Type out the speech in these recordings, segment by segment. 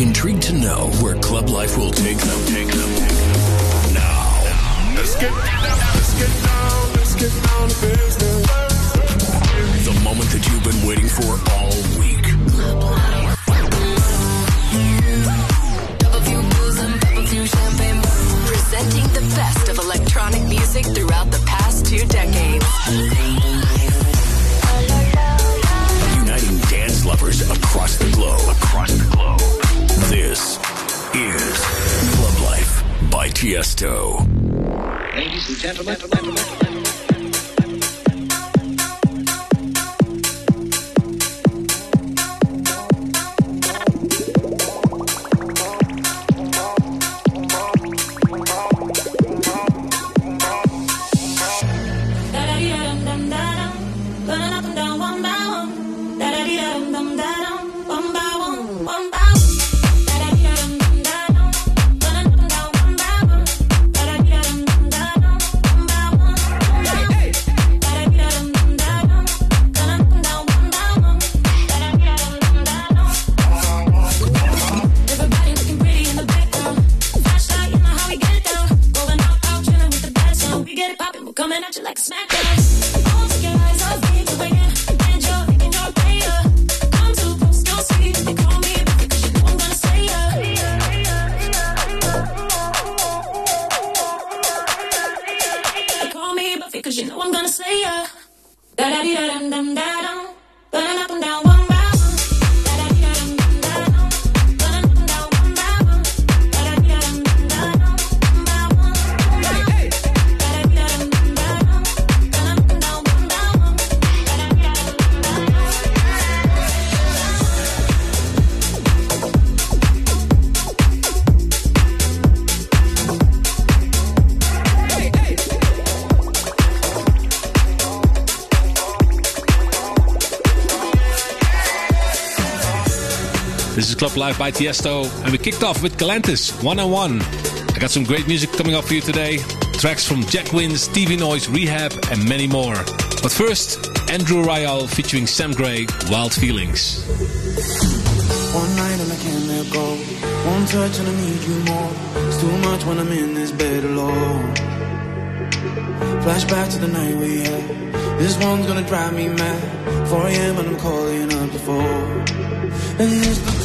Intrigued to know where club life will take them? Take them. Now, let's get down, let's get down, let's get down to business. The moment that you've been waiting for all week. Presenting the best of electronic music throughout the past two decades. Uniting dance lovers across the globe. Across the globe. By Tiesto. Ladies and gentlemen, Everybody Live by Tiesto, and we kicked off with Galantis, one on one. I got some great music coming up for you today. Tracks from Jack Wins, TV Noise, R3HAB, and many more. But first, Andrew Rayel featuring Sam Gray, Wild Feelings. One night and I can't let go. One touch and I need you more. It's too much when I'm in this bed alone. Flashback to the night we had. This one's gonna drive me mad. 4 a.m. and I'm calling up phone. And it's the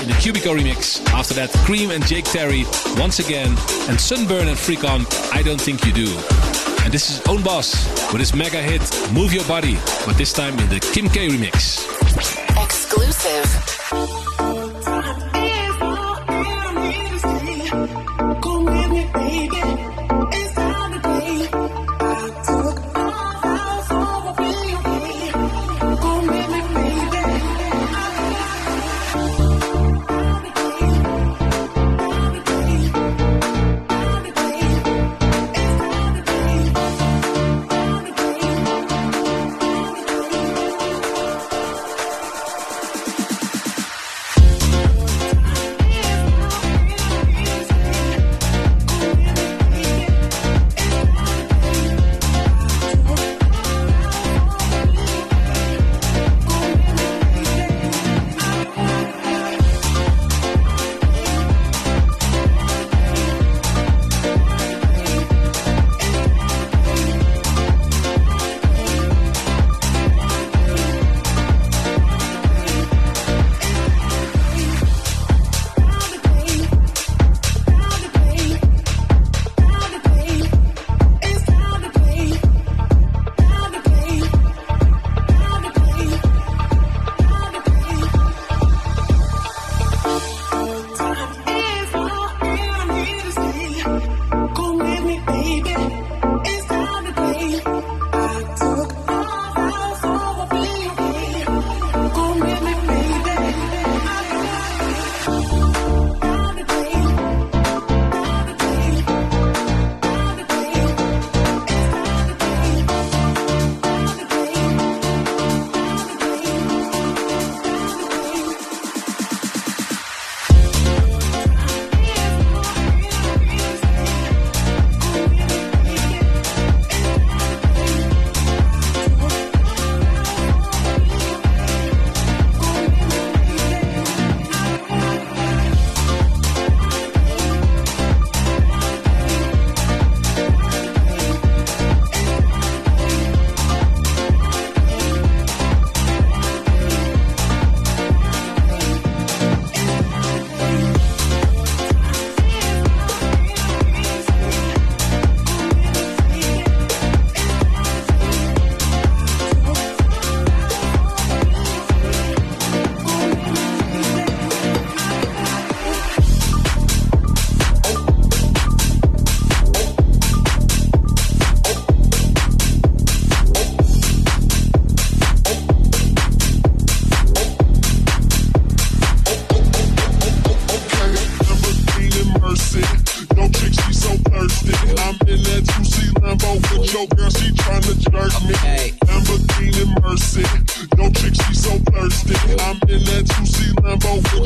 in the Qubiko remix. After that, KREAM and Jake Tarry once again, and SNBRN and FREAK ON I Don't Think You Do. And this is Öwnboss with his mega hit Move Your Body, but this time in the Kim Kaey remix. Exclusive.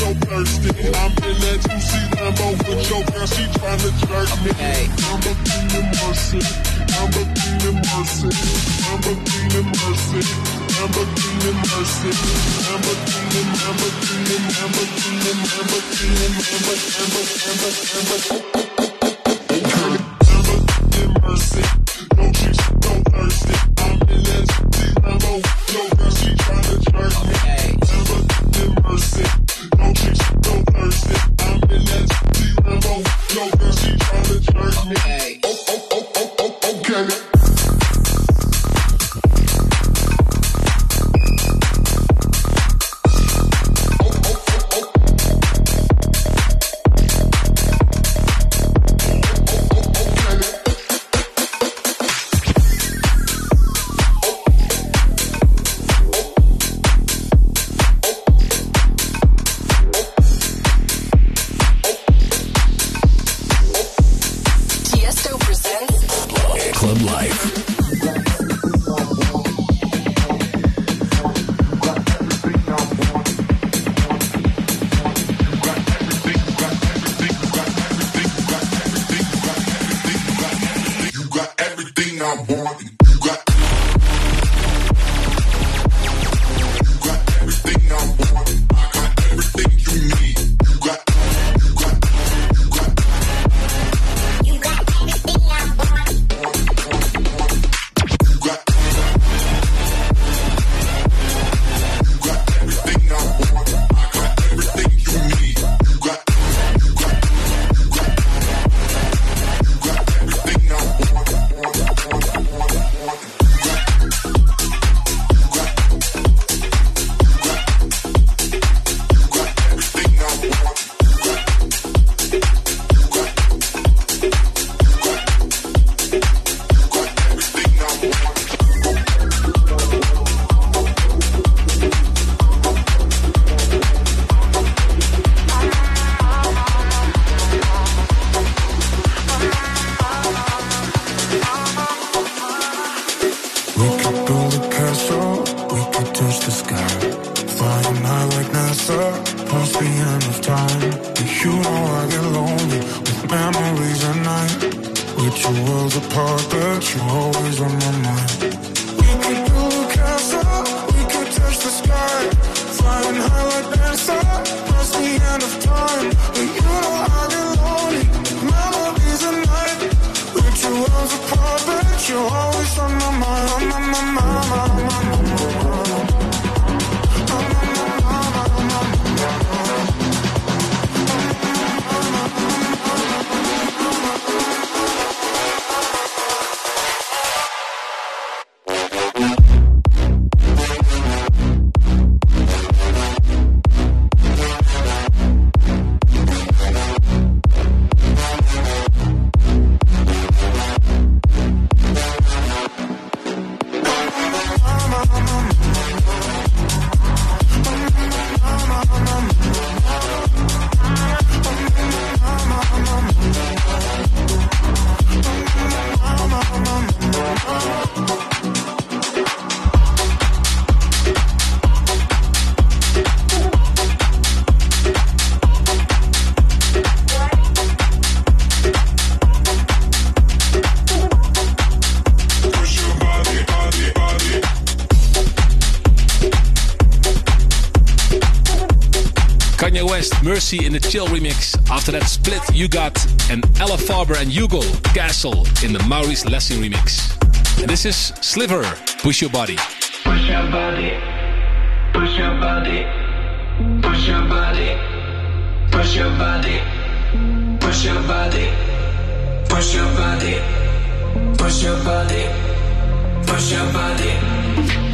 so thirsty. I'm in that juicy Lambo with your girl, she tryna jerk me. I'm a queen mercy. I'm a queen mercy. I'm a queen mercy. I'm a queen mercy. I'm a queen I'm a queen I'm a queen I'm a queen I'm a demon. a. in the CHYL remix. After that, SPLT, You Got, and Alle Farben and HUGEL Castle in the Maurice Lessing remix. And this is SLVR, Push Your Body. Push your body, push your body, push your body, push your body, push your body, push your body, push your body, push your body,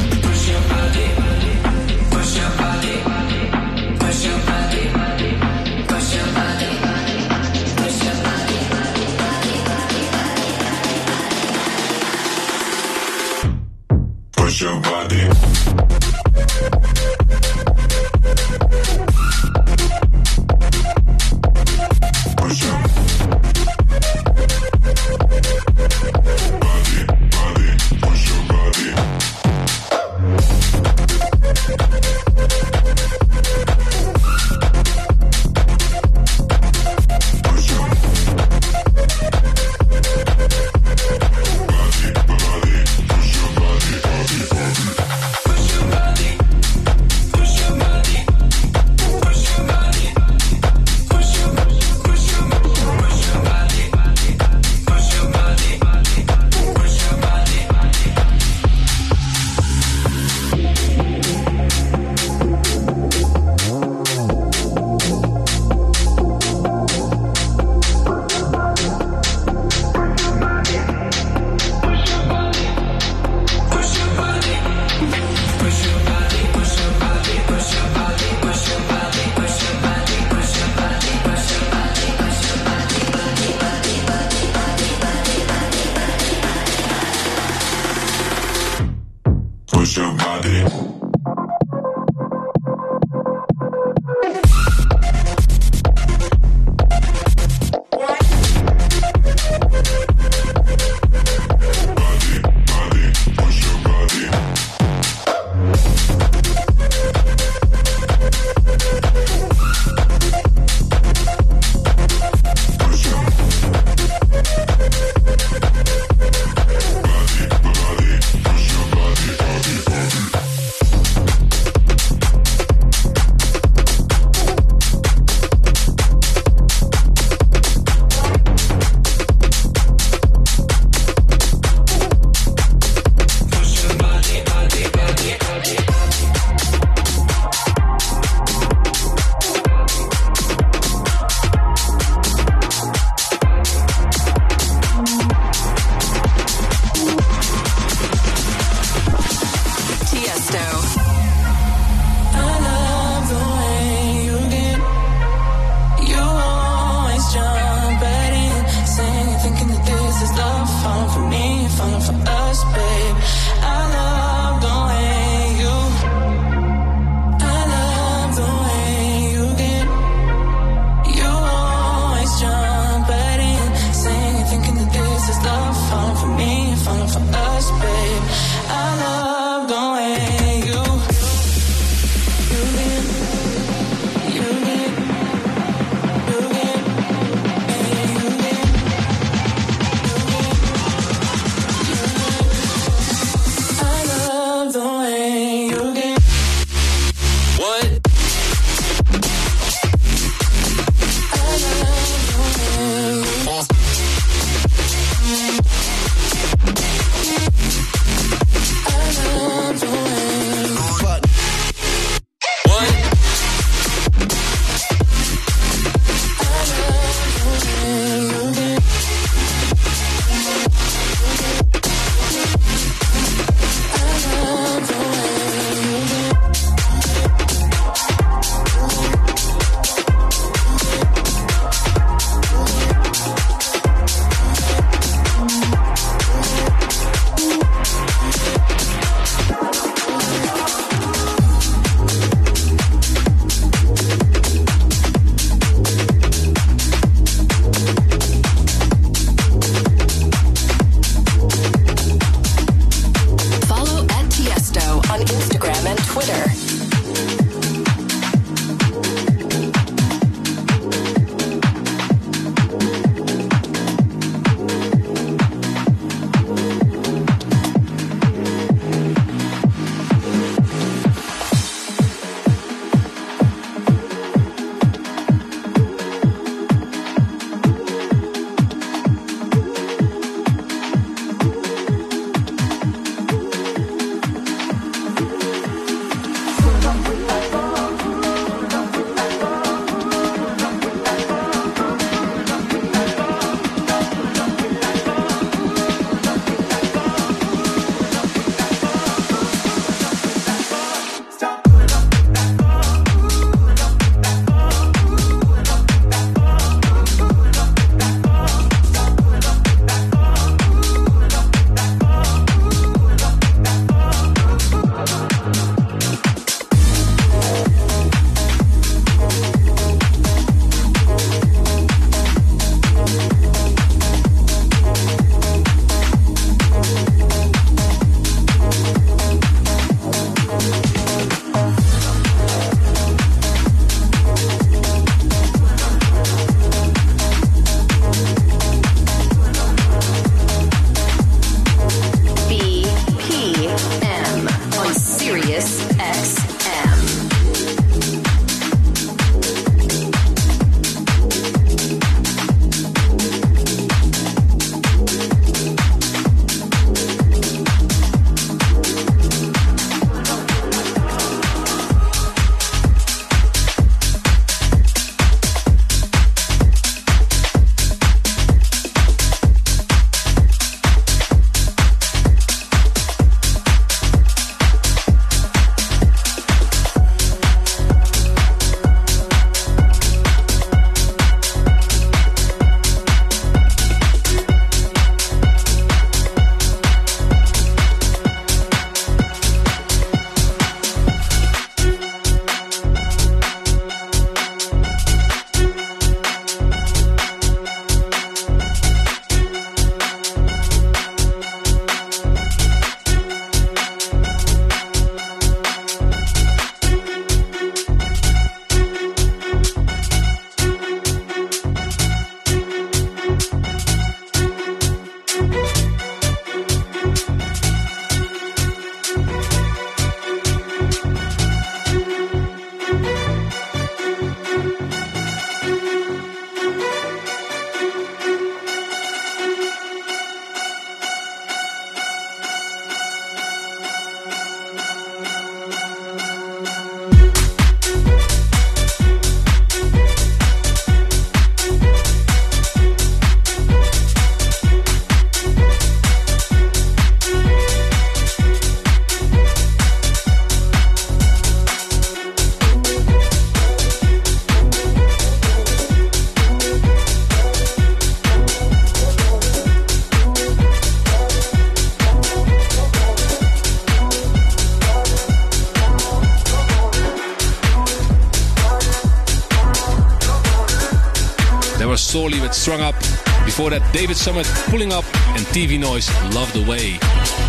Strung Up. Before that, David Summit, Pulling Up, and TV Noise, Love the Way.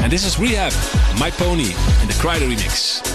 And this is R3HAB, My Pony, in the Kryder remix.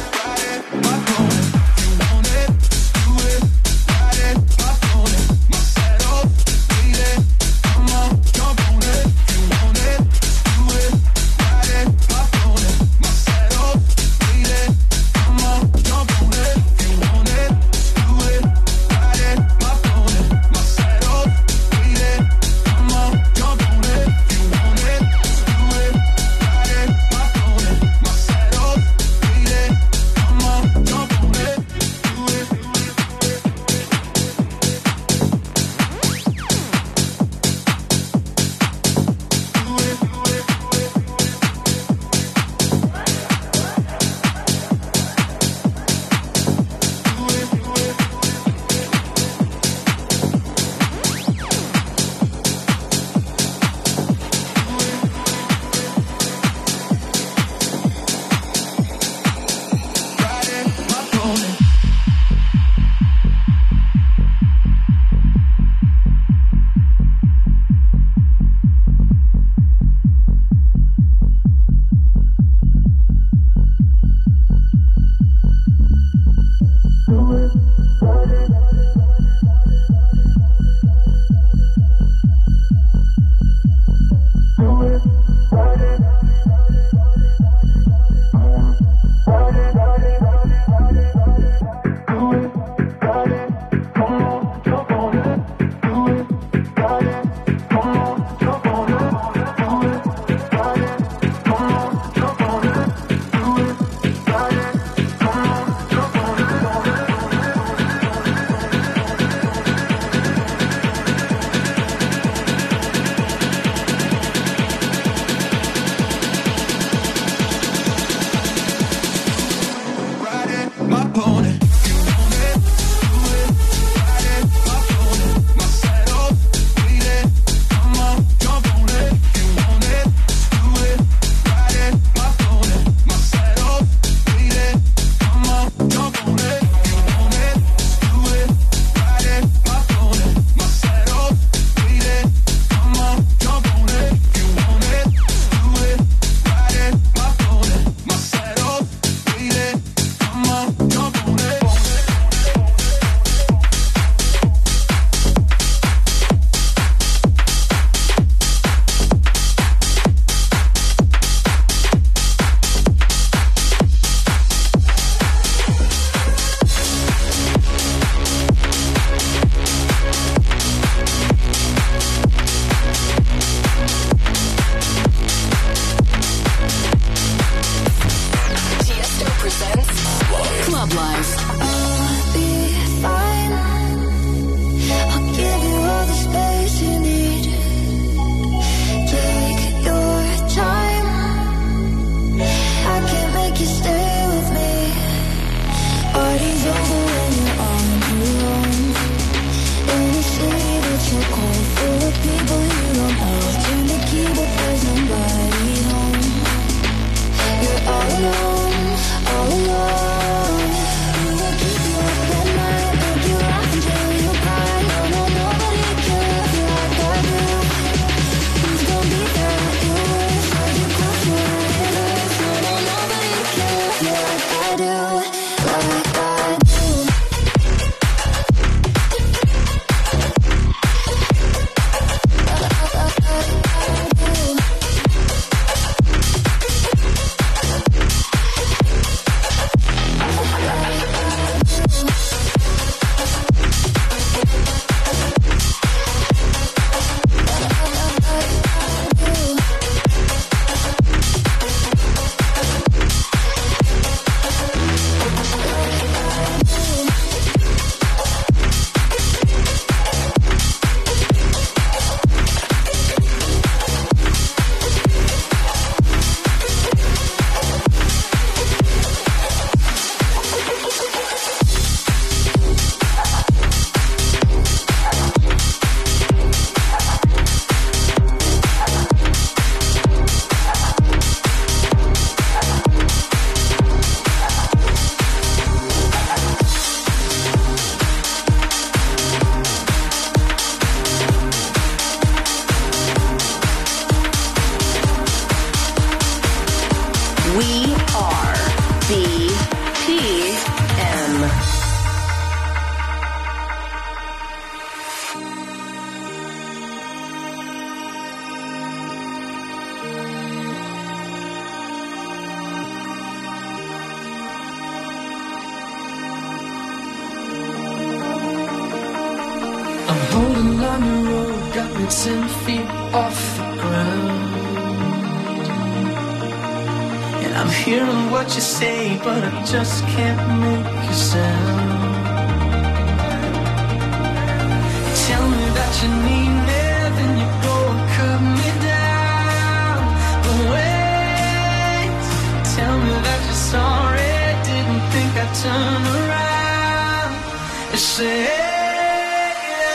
say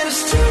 it's true.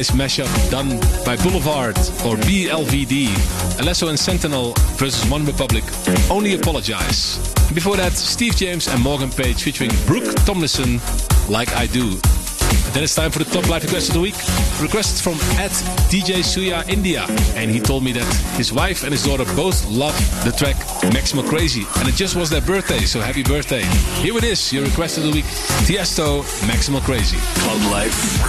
nice mashup done by Boulevard or BLVD. Alesso and Sentinel versus OneRepublic. Only Apologize. Before that, Steve James and Morgan Page featuring Brooke Tomlinson, Like I Do. And then it's time for the top live request of the week. Requests from at DJ Suya India. And he told me that his wife and his daughter both love the track Maximal Crazy. And it just was their birthday, so happy birthday. Here it is, your request of the week. Tiesto, Maximal Crazy. Club Life.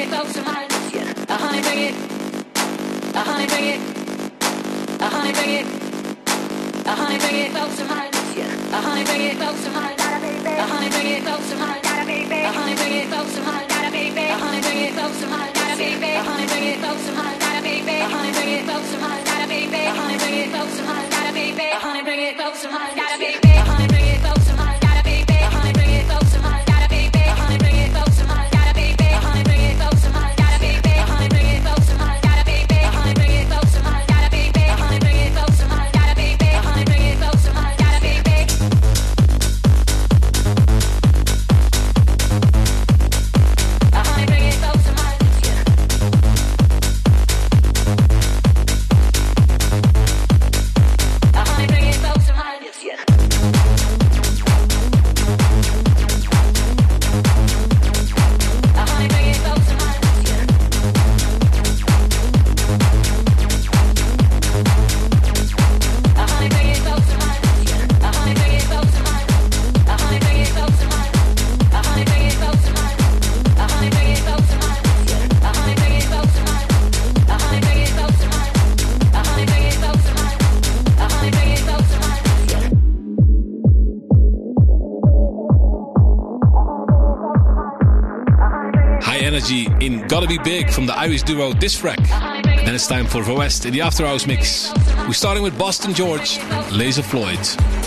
A honey bring it. A honey bring it. A honey bring it. A honey bring it up some heights. Yeah. A honey bring it. A honey bring it. A honey bring it. A honey bring it. A honey bring it. A honey bring it. A honey bring it. A honey bring it Big from the Irish duo Disfreq. And then it's time for the West in the After Hours mix. We're starting with Boston George, Lazer Floyd.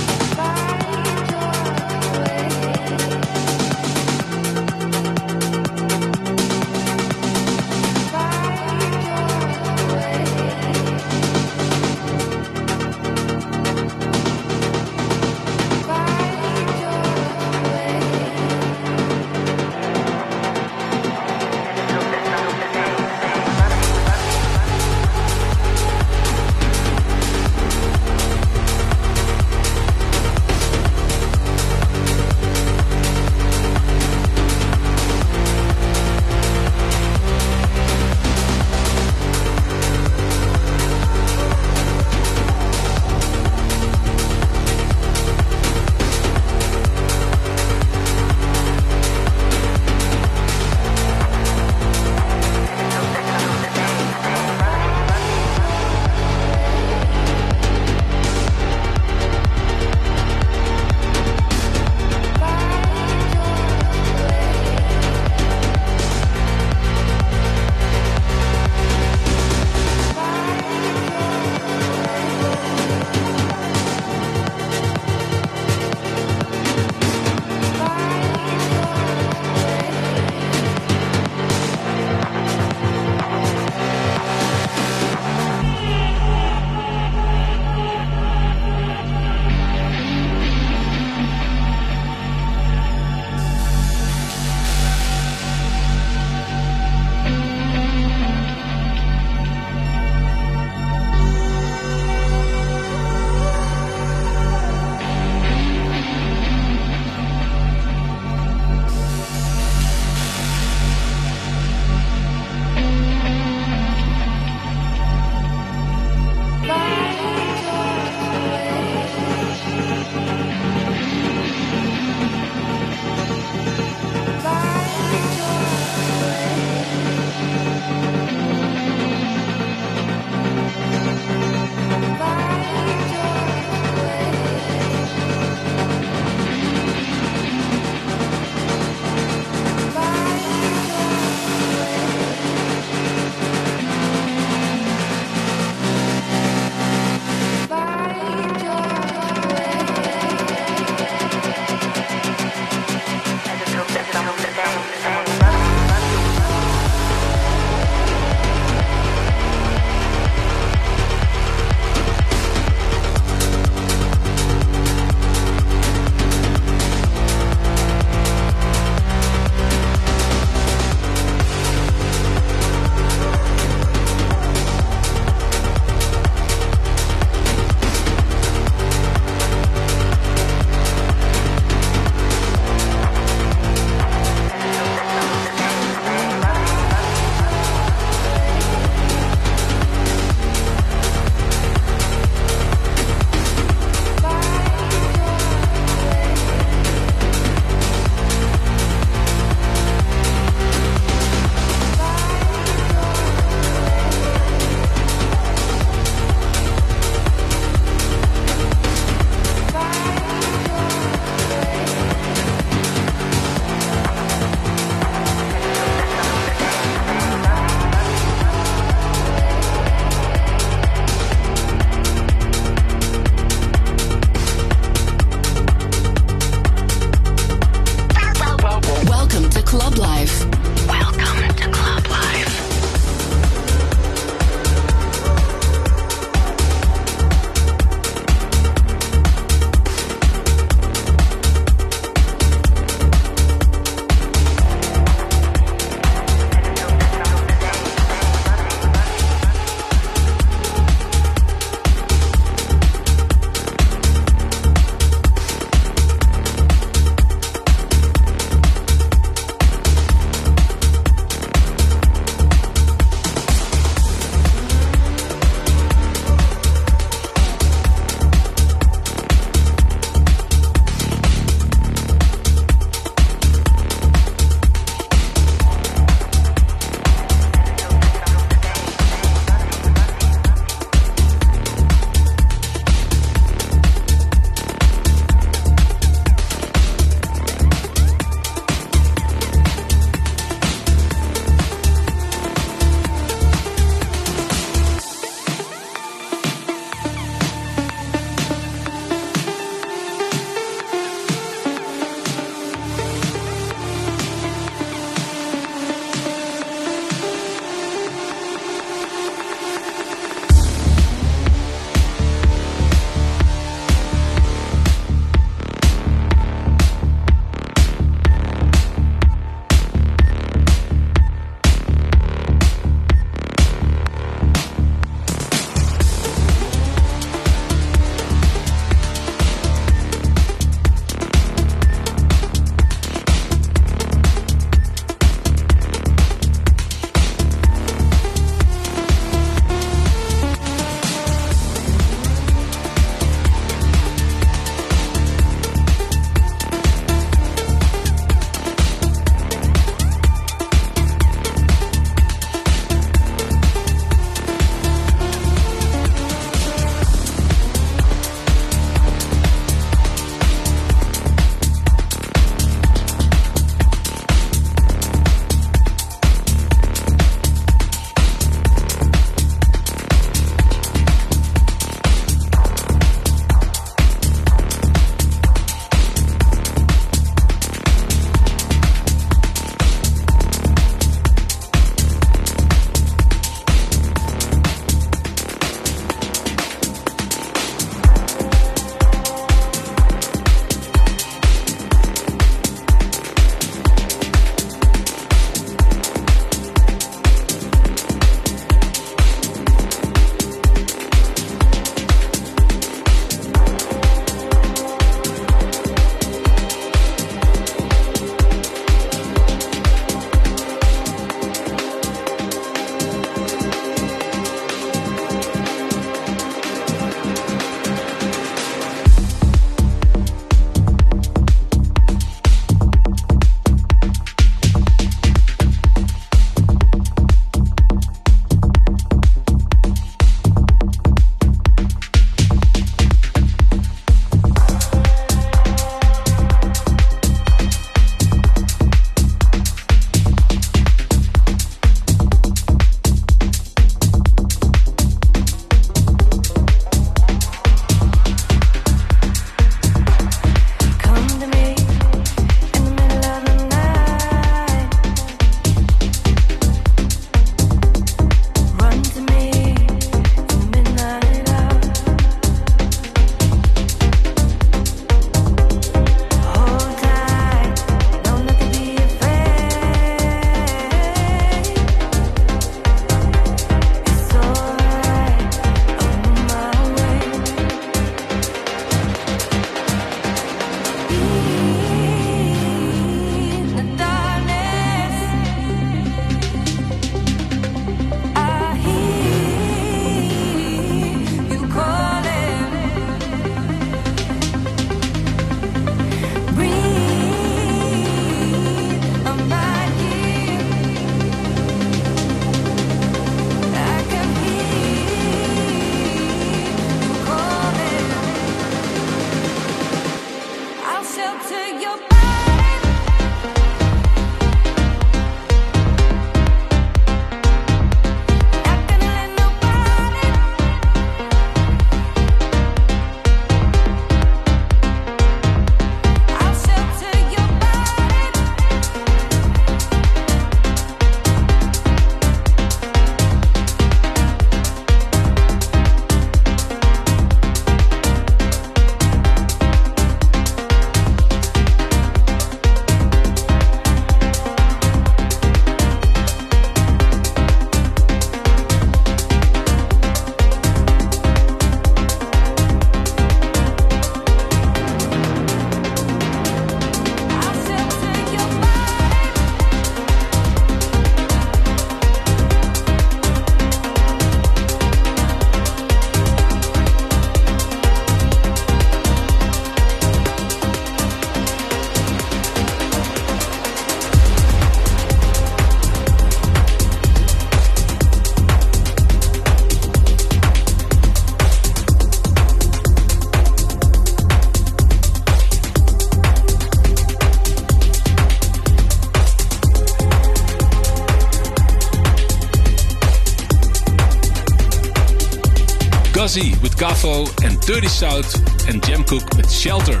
With Kafo and Dirty South and Jem Cooke with Shelter.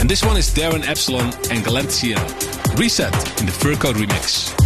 And this one is Darin Epsilon and Galestian. Reset in the Fur Coat remix.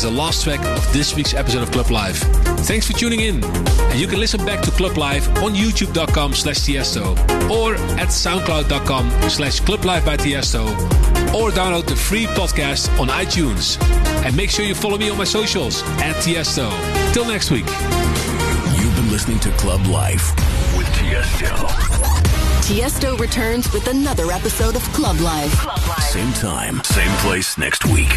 Is the last track of this week's episode of Club Life. Thanks for tuning in. And you can listen back to Club Life on youtube.com slash Tiesto or at soundcloud.com slash Club Life by Tiesto or download the free podcast on iTunes. And make sure you follow me on my socials at Tiesto. Till next week. You've been listening to Club Life with Tiesto. Tiesto returns with another episode of Club Life. Same time, same place next week.